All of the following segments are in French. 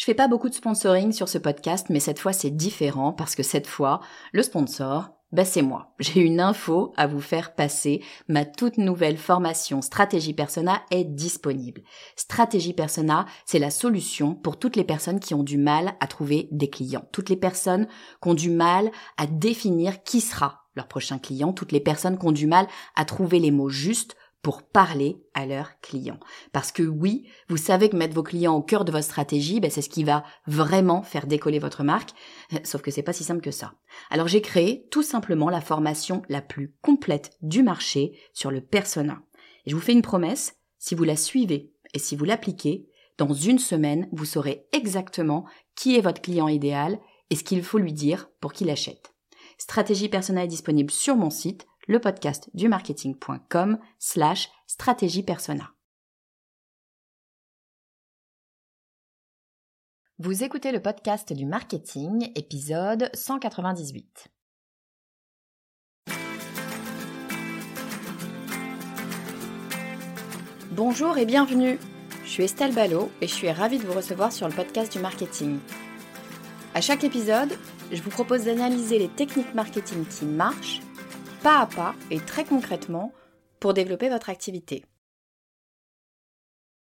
Je fais pas beaucoup de sponsoring sur ce podcast, mais cette fois c'est différent parce que cette fois, le sponsor, bah c'est moi. J'ai une info à vous faire passer. Ma toute nouvelle formation Stratégie Persona est disponible. Stratégie Persona, c'est la solution pour toutes les personnes qui ont du mal à trouver des clients. Toutes les personnes qui ont du mal à définir qui sera leur prochain client. Toutes les personnes qui ont du mal à trouver les mots justes pour parler à leurs clients. Parce que oui, vous savez que mettre vos clients au cœur de votre stratégie, ben c'est ce qui va vraiment faire décoller votre marque. Sauf que c'est pas si simple que ça. Alors j'ai créé tout simplement la formation la plus complète du marché sur le persona. Et je vous fais une promesse, si vous la suivez et si vous l'appliquez, dans une semaine, vous saurez exactement qui est votre client idéal et ce qu'il faut lui dire pour qu'il achète. Stratégie personnelle est disponible sur mon site le podcast du marketing.com slash stratégie persona. Vous écoutez le podcast du marketing, épisode 198. Bonjour et bienvenue. Je suis Estelle Ballot et je suis ravie de vous recevoir sur le podcast du marketing. À chaque épisode, je vous propose d'analyser les techniques marketing qui marchent pas à pas et très concrètement pour développer votre activité.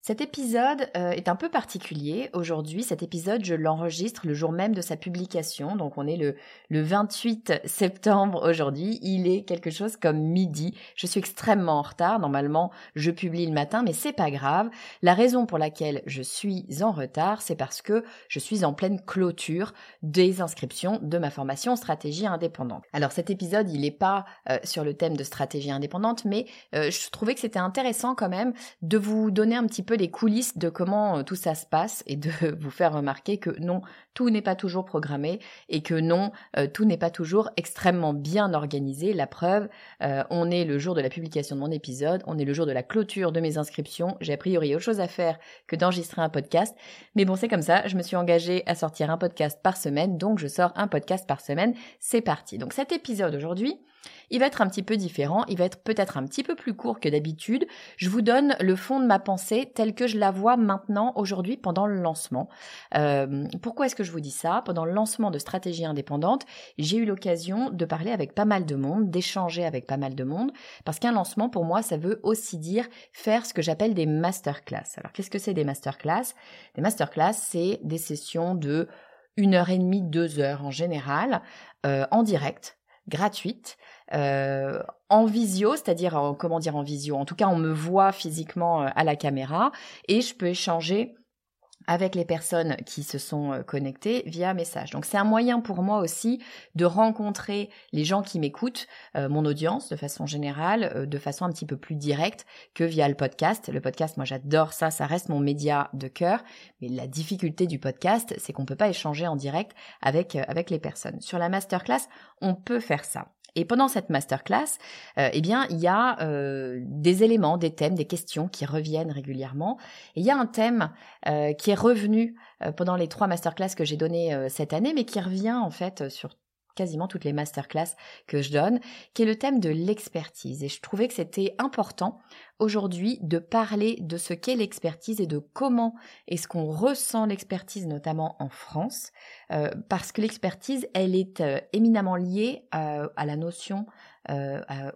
Cet épisode euh, est un peu particulier. Aujourd'hui, cet épisode, je l'enregistre le jour même de sa publication. Donc, on est le, le 28 septembre aujourd'hui. Il est quelque chose comme midi. Je suis extrêmement en retard. Normalement, je publie le matin, mais c'est pas grave. La raison pour laquelle je suis en retard, c'est parce que je suis en pleine clôture des inscriptions de ma formation stratégie indépendante. Alors, cet épisode, il n'est pas euh, sur le thème de stratégie indépendante, mais euh, je trouvais que c'était intéressant quand même de vous donner un petit peu les coulisses de comment euh, tout ça se passe et de vous faire remarquer que non, tout n'est pas toujours programmé et que non, euh, tout n'est pas toujours extrêmement bien organisé. La preuve, euh, on est le jour de la publication de mon épisode, on est le jour de la clôture de mes inscriptions. J'ai a priori autre chose à faire que d'enregistrer un podcast. Mais bon, c'est comme ça, je me suis engagée à sortir un podcast par semaine, donc je sors un podcast par semaine. C'est parti. Donc cet épisode aujourd'hui, il va être un petit peu différent, il va être peut-être un petit peu plus court que d'habitude. Je vous donne le fond de ma pensée tel que je la vois maintenant, aujourd'hui, pendant le lancement. Euh, pourquoi est-ce que je vous dis ça? Pendant le lancement de Stratégie indépendante, j'ai eu l'occasion de parler avec pas mal de monde, d'échanger avec pas mal de monde, parce qu'un lancement, pour moi, ça veut aussi dire faire ce que j'appelle des masterclass. Alors, qu'est-ce que c'est des masterclass? Des masterclass, c'est des sessions de une heure et demie, deux heures en général, euh, en direct, gratuites, euh, en visio, c'est-à-dire comment dire en visio. En tout cas, on me voit physiquement euh, à la caméra et je peux échanger avec les personnes qui se sont euh, connectées via message. Donc c'est un moyen pour moi aussi de rencontrer les gens qui m'écoutent, mon audience de façon générale, de façon un petit peu plus directe que via le podcast. Le podcast, moi j'adore ça, ça reste mon média de cœur, mais la difficulté du podcast, c'est qu'on peut pas échanger en direct avec avec les personnes. Sur la masterclass, on peut faire ça. Et pendant cette masterclass, euh, eh bien, il y a euh, des éléments, des thèmes, des questions qui reviennent régulièrement. Il y a un thème euh, qui est revenu pendant les trois masterclass que j'ai données cette année, mais qui revient en fait sur quasiment toutes les masterclass que je donne, qui est le thème de l'expertise. Et je trouvais que c'était important aujourd'hui de parler de ce qu'est l'expertise et de comment est-ce qu'on ressent l'expertise, notamment en France, euh, parce que l'expertise, elle est euh, éminemment liée euh, à la notion,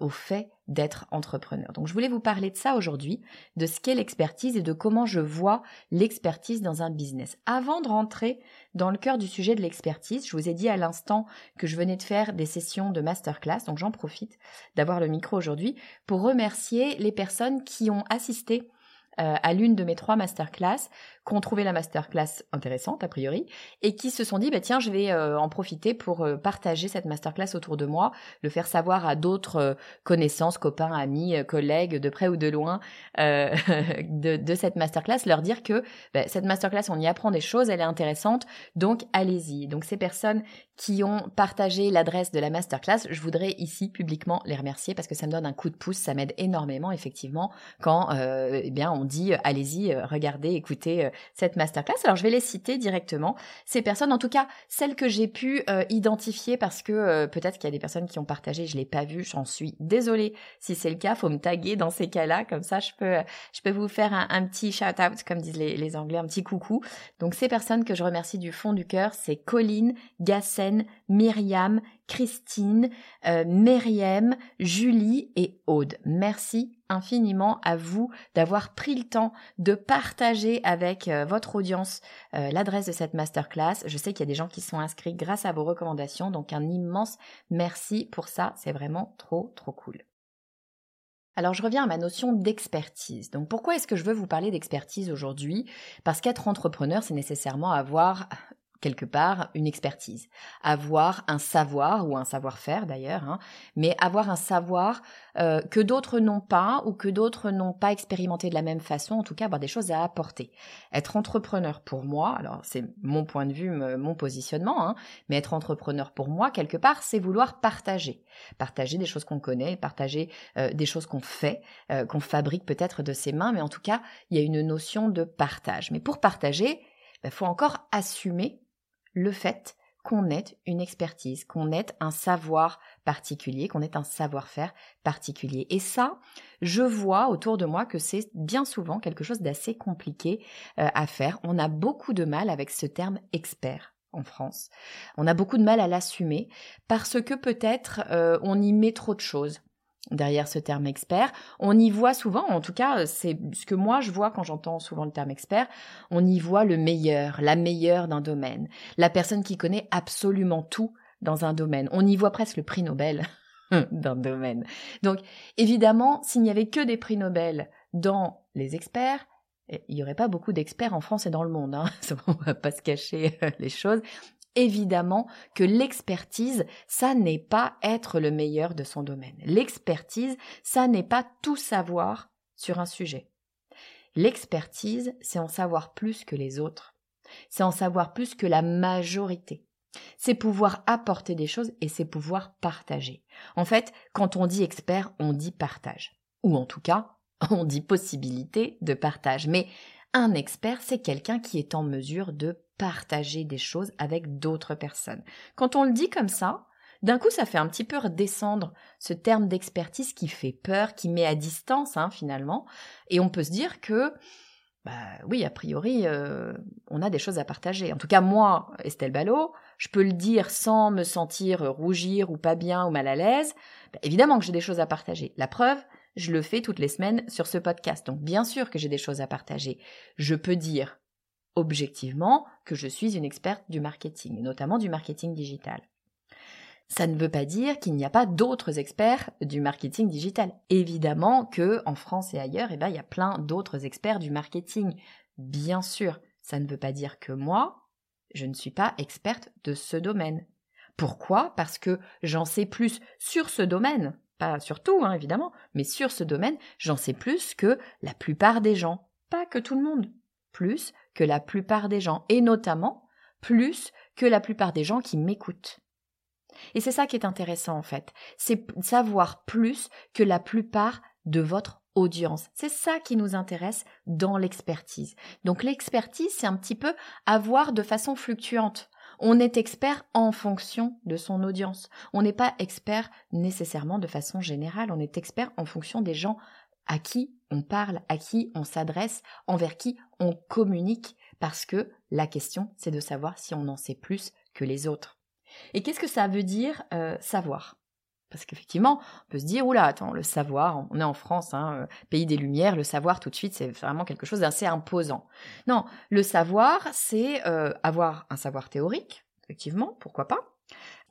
au fait d'être entrepreneur. Donc je voulais vous parler de ça aujourd'hui, de ce qu'est l'expertise et de comment je vois l'expertise dans un business. Avant de rentrer dans le cœur du sujet de l'expertise, je vous ai dit à l'instant que je venais de faire des sessions de masterclass, donc j'en profite d'avoir le micro aujourd'hui pour remercier les personnes qui ont assisté à l'une de mes trois masterclass qui ont trouvé la masterclass intéressante a priori et qui se sont dit bah tiens je vais euh, en profiter pour euh, partager cette masterclass autour de moi, le faire savoir à d'autres euh, connaissances, copains, amis, collègues de près ou de loin de, cette masterclass, leur dire que bah, cette masterclass on y apprend des choses, elle est intéressante donc allez-y. Donc ces personnes qui ont partagé l'adresse de la masterclass, je voudrais ici publiquement les remercier parce que ça me donne un coup de pouce, ça m'aide énormément effectivement quand eh bien on dit allez-y, regardez, écoutez cette masterclass. Alors je vais les citer directement. Ces personnes, en tout cas celles que j'ai pu identifier parce que peut-être qu'il y a des personnes qui ont partagé, je l'ai pas vu, j'en suis désolée. Si c'est le cas, faut me taguer dans ces cas-là, comme ça je peux, je peux vous faire un, petit shout-out, comme disent les, Anglais, un petit coucou. Donc ces personnes que je remercie du fond du cœur, c'est Colline, Gassen, Myriam, Christine, euh, Julie et Aude. Merci infiniment à vous d'avoir pris le temps de partager avec euh, votre audience euh, l'adresse de cette masterclass. Je sais qu'il y a des gens qui sont inscrits grâce à vos recommandations, donc un immense merci pour ça, c'est vraiment trop trop cool. Alors je reviens à ma notion d'expertise. Donc pourquoi est-ce que je veux vous parler d'expertise aujourd'hui? Parce qu'être entrepreneur, c'est nécessairement avoir quelque part une expertise, avoir un savoir ou un savoir-faire d'ailleurs, hein, mais avoir un savoir euh, que d'autres n'ont pas ou que d'autres n'ont pas expérimenté de la même façon, en tout cas avoir des choses à apporter. Être entrepreneur pour moi, alors c'est mon point de vue, mon positionnement, hein, mais être entrepreneur pour moi quelque part, c'est vouloir partager, partager des choses qu'on connaît, partager euh, des choses qu'on fait, euh, qu'on fabrique peut-être de ses mains, mais en tout cas il y a une notion de partage. Mais pour partager, il ben, faut encore assumer le fait qu'on ait une expertise, qu'on ait un savoir particulier, qu'on ait un savoir-faire particulier. Et ça, je vois autour de moi que c'est bien souvent quelque chose d'assez compliqué euh, à faire. On a beaucoup de mal avec ce terme expert en France. On a beaucoup de mal à l'assumer parce que peut-être euh, on y met trop de choses derrière ce terme expert. On y voit souvent, en tout cas, c'est ce que moi je vois quand j'entends souvent le terme expert, on y voit le meilleur, la meilleure d'un domaine, la personne qui connaît absolument tout dans un domaine. On y voit presque le prix Nobel d'un domaine. Donc, évidemment, s'il n'y avait que des prix Nobel dans les experts, eh, il n'y aurait pas beaucoup d'experts en France et dans le monde. Hein. On va pas se cacher euh, les choses évidemment que l'expertise, ça n'est pas être le meilleur de son domaine. L'expertise, ça n'est pas tout savoir sur un sujet. L'expertise, c'est en savoir plus que les autres. C'est en savoir plus que la majorité. C'est pouvoir apporter des choses et c'est pouvoir partager. En fait, quand on dit expert, on dit partage. Ou en tout cas, on dit possibilité de partage. Mais un expert, c'est quelqu'un qui est en mesure de partager des choses avec d'autres personnes. Quand on le dit comme ça, d'un coup, ça fait un petit peu redescendre ce terme d'expertise qui fait peur, qui met à distance hein, finalement, et on peut se dire que, bah oui, a priori, euh, on a des choses à partager. En tout cas, moi, Estelle Ballot, je peux le dire sans me sentir rougir ou pas bien ou mal à l'aise. Bah, évidemment que j'ai des choses à partager. La preuve, je le fais toutes les semaines sur ce podcast. Donc bien sûr que j'ai des choses à partager. Je peux dire objectivement que je suis une experte du marketing, notamment du marketing digital. Ça ne veut pas dire qu'il n'y a pas d'autres experts du marketing digital. Évidemment que en France et ailleurs, eh ben, il y a plein d'autres experts du marketing. Bien sûr, ça ne veut pas dire que moi, je ne suis pas experte de ce domaine. Pourquoi? Parce que j'en sais plus sur ce domaine, pas sur tout, hein, évidemment, mais sur ce domaine, j'en sais plus que la plupart des gens, pas que tout le monde plus que la plupart des gens, et notamment plus que la plupart des gens qui m'écoutent. Et c'est ça qui est intéressant en fait, c'est savoir plus que la plupart de votre audience. C'est ça qui nous intéresse dans l'expertise. Donc l'expertise, c'est un petit peu avoir de façon fluctuante. On est expert en fonction de son audience. On n'est pas expert nécessairement de façon générale, on est expert en fonction des gens à qui on parle, à qui on s'adresse, envers qui on communique, parce que la question, c'est de savoir si on en sait plus que les autres. Et qu'est-ce que ça veut dire euh, savoir? Parce qu'effectivement, on peut se dire, oula, attends, le savoir, on est en France, hein, euh, pays des Lumières, le savoir tout de suite, c'est vraiment quelque chose d'assez imposant. Non, le savoir, c'est euh, avoir un savoir théorique, effectivement, pourquoi pas.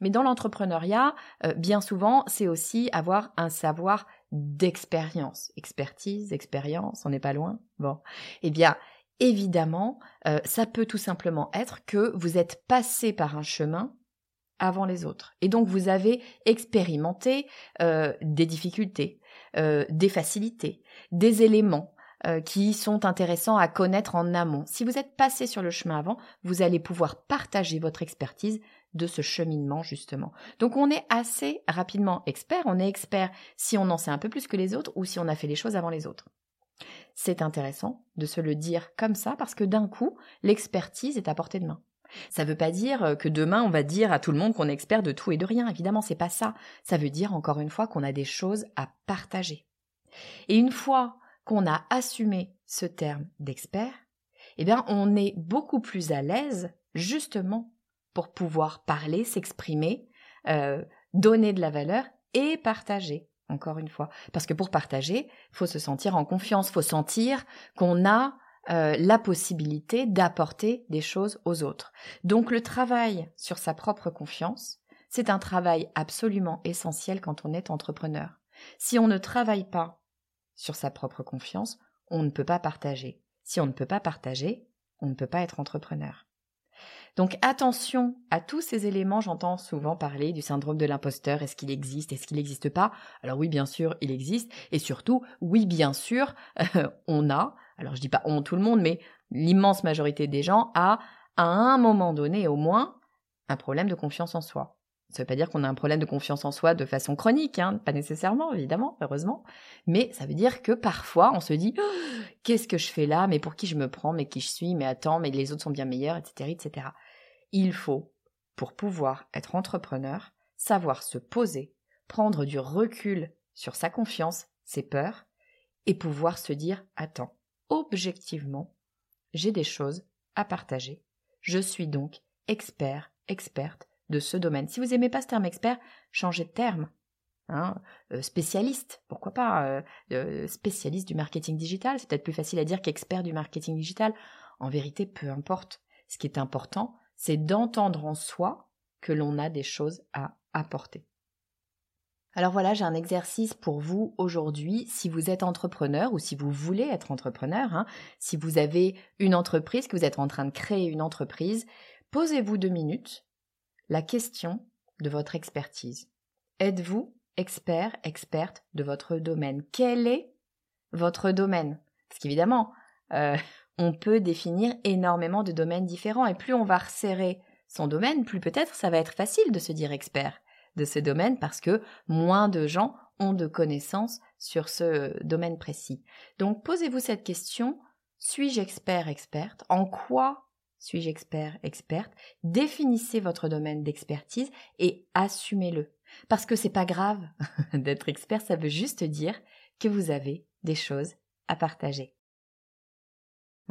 Mais dans l'entrepreneuriat, bien souvent, c'est aussi avoir un savoir d'expérience. Expertise, expérience, on n'est pas loin. Bon. Eh bien, évidemment, euh, ça peut tout simplement être que vous êtes passé par un chemin avant les autres. Et donc, vous avez expérimenté euh, des difficultés, euh, des facilités, des éléments qui sont intéressants à connaître en amont. Si vous êtes passé sur le chemin avant, vous allez pouvoir partager votre expertise de ce cheminement justement. Donc on est assez rapidement expert, on est expert si on en sait un peu plus que les autres ou si on a fait les choses avant les autres. C'est intéressant de se le dire comme ça parce que d'un coup, l'expertise est à portée de main. Ça ne veut pas dire euh, que demain on va dire à tout le monde qu'on est expert de tout et de rien. Évidemment, c'est pas ça. Ça veut dire encore une fois qu'on a des choses à partager. Et une fois qu'on a assumé ce terme d'expert, eh bien, on est beaucoup plus à l'aise, justement, pour pouvoir parler, s'exprimer, euh, donner de la valeur et partager. Encore une fois, parce que pour partager, faut se sentir en confiance, faut sentir qu'on a euh, la possibilité d'apporter des choses aux autres. Donc le travail sur sa propre confiance, c'est un travail absolument essentiel quand on est entrepreneur. Si on ne travaille pas sur sa propre confiance, on ne peut pas partager. Si on ne peut pas partager, on ne peut pas être entrepreneur. Donc attention à tous ces éléments, j'entends souvent parler du syndrome de l'imposteur, est-ce qu'il existe, est-ce qu'il n'existe pas? Alors oui, bien sûr, il existe, et surtout, oui, bien sûr, on a, alors je dis pas on tout le monde, mais l'immense majorité des gens a, à un moment donné au moins, un problème de confiance en soi. Ça ne veut pas dire qu'on a un problème de confiance en soi de façon chronique, hein, pas nécessairement, évidemment, heureusement, mais ça veut dire que parfois on se dit qu'est-ce que je fais là, mais pour qui je me prends, mais qui je suis, mais attends, mais les autres sont bien meilleurs, etc., etc. Il faut, pour pouvoir être entrepreneur, savoir se poser, prendre du recul sur sa confiance, ses peurs, et pouvoir se dire attends, objectivement, j'ai des choses à partager. Je suis donc expert, experte de ce domaine. Si vous n'aimez pas ce terme expert, changez de terme. Hein, euh, spécialiste, pourquoi pas euh, euh, spécialiste du marketing digital, c'est peut-être plus facile à dire qu'expert du marketing digital. En vérité, peu importe. Ce qui est important, c'est d'entendre en soi que l'on a des choses à apporter. Alors voilà, j'ai un exercice pour vous aujourd'hui. Si vous êtes entrepreneur ou si vous voulez être entrepreneur, hein, si vous avez une entreprise, que vous êtes en train de créer une entreprise, posez-vous deux minutes la question de votre expertise. Êtes-vous expert, experte de votre domaine? Quel est votre domaine? Parce qu'évidemment, euh, on peut définir énormément de domaines différents et plus on va resserrer son domaine, plus peut-être ça va être facile de se dire expert de ce domaine parce que moins de gens ont de connaissances sur ce domaine précis. Donc posez-vous cette question, suis-je expert, experte? En quoi suis-je expert, experte? Définissez votre domaine d'expertise et assumez-le. Parce que c'est pas grave d'être expert, ça veut juste dire que vous avez des choses à partager.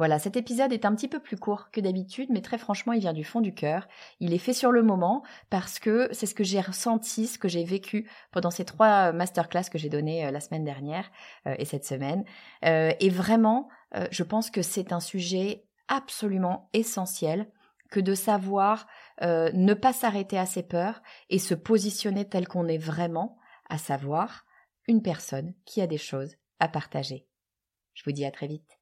Voilà, cet épisode est un petit peu plus court que d'habitude, mais très franchement, il vient du fond du cœur. Il est fait sur le moment parce que c'est ce que j'ai ressenti, ce que j'ai vécu pendant ces trois masterclass que j'ai données euh, la semaine dernière euh, et cette semaine. Euh, et vraiment, je pense que c'est un sujet absolument essentiel que de savoir ne pas s'arrêter à ses peurs et se positionner tel qu'on est vraiment, à savoir une personne qui a des choses à partager. Je vous dis à très vite.